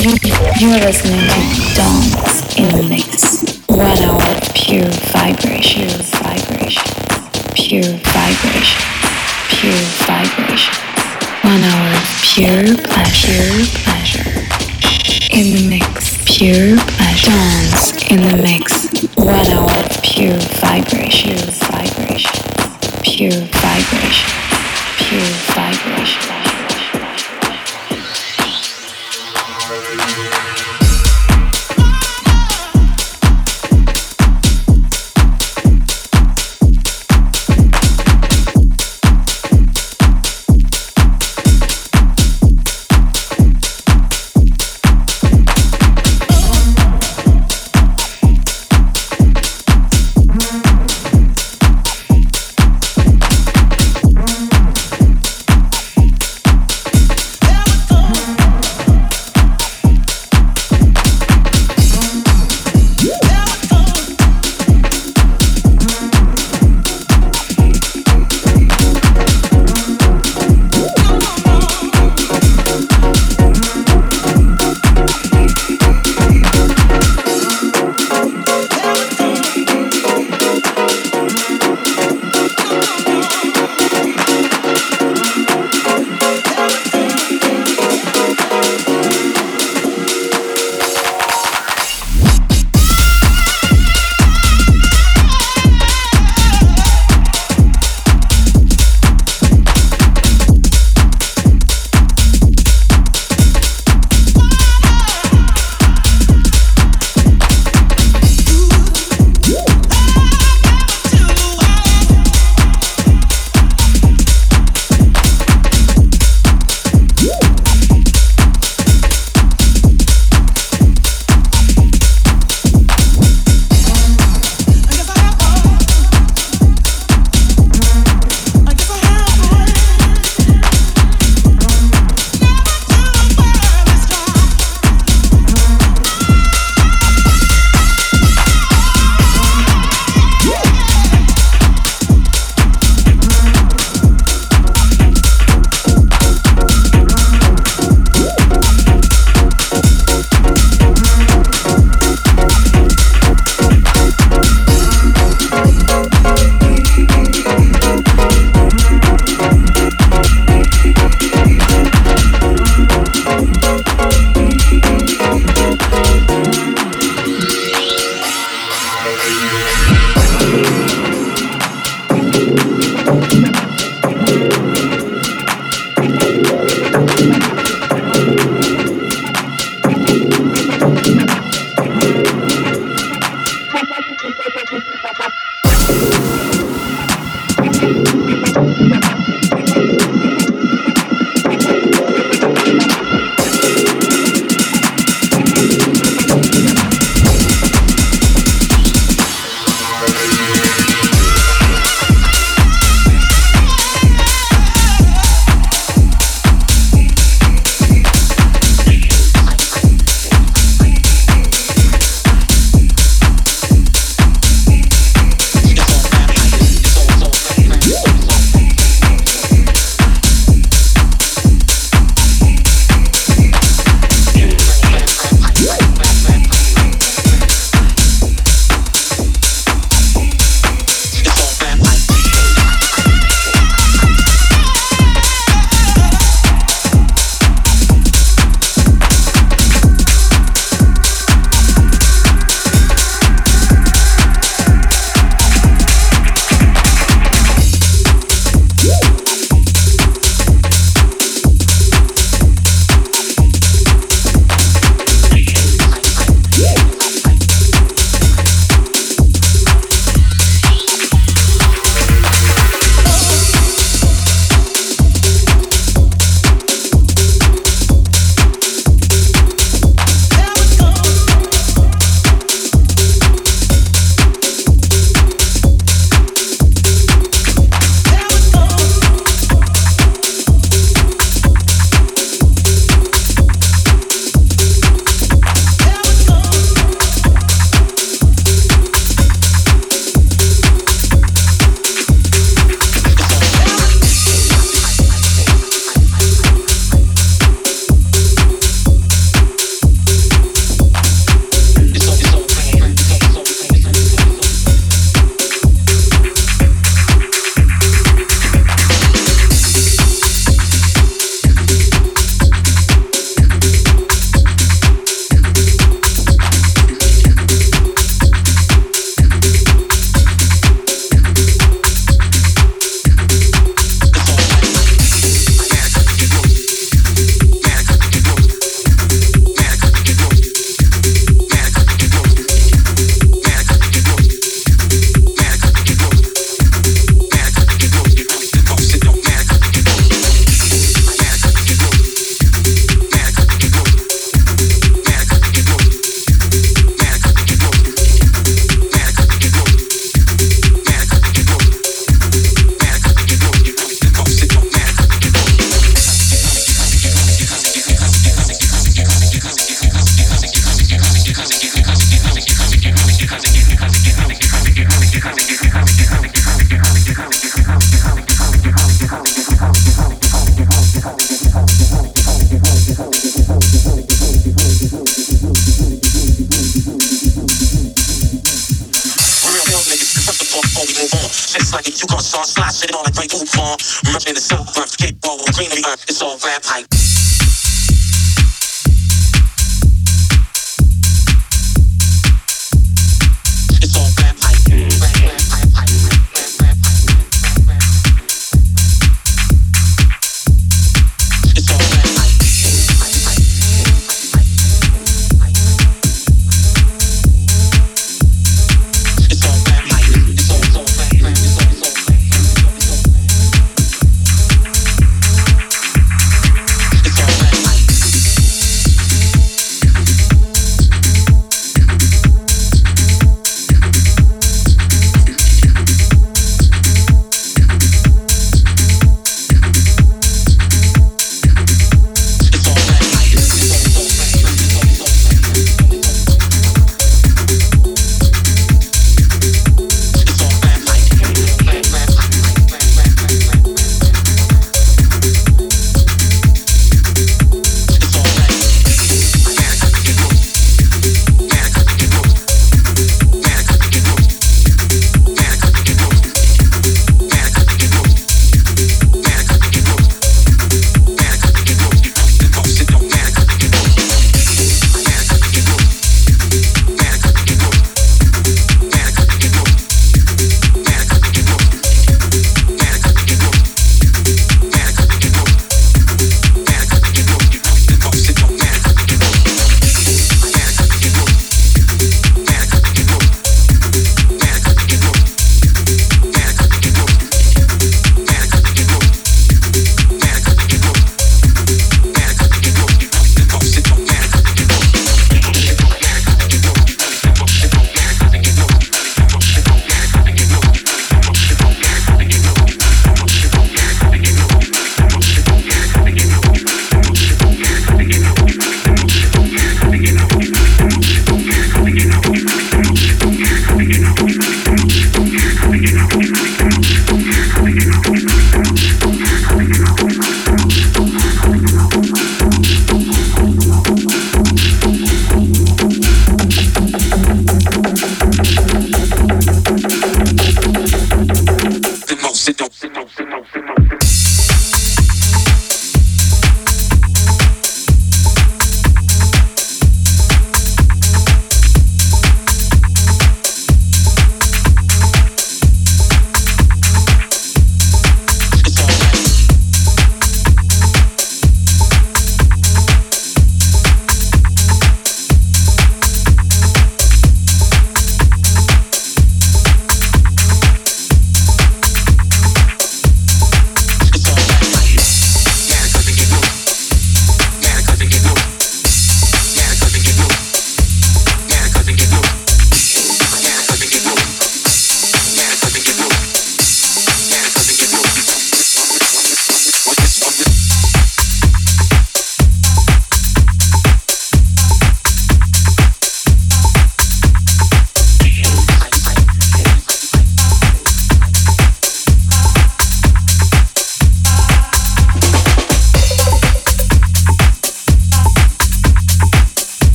You're listening to Dance in the Mix. One hour pure vibration, vibration, pure vibration, pure vibration. One hour pure pleasure, pleasure. In the mix, pure pleasure. Dance in the mix. One hour pure vibration, vibration, pure vibration, pure vibration.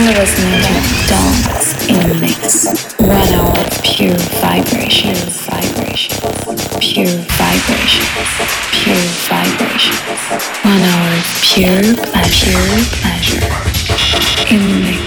You're listening to in the Mix. One hour of pure vibration, vibration, pure vibration, pure vibration. One hour of pure pleasure, pleasure. In the mix.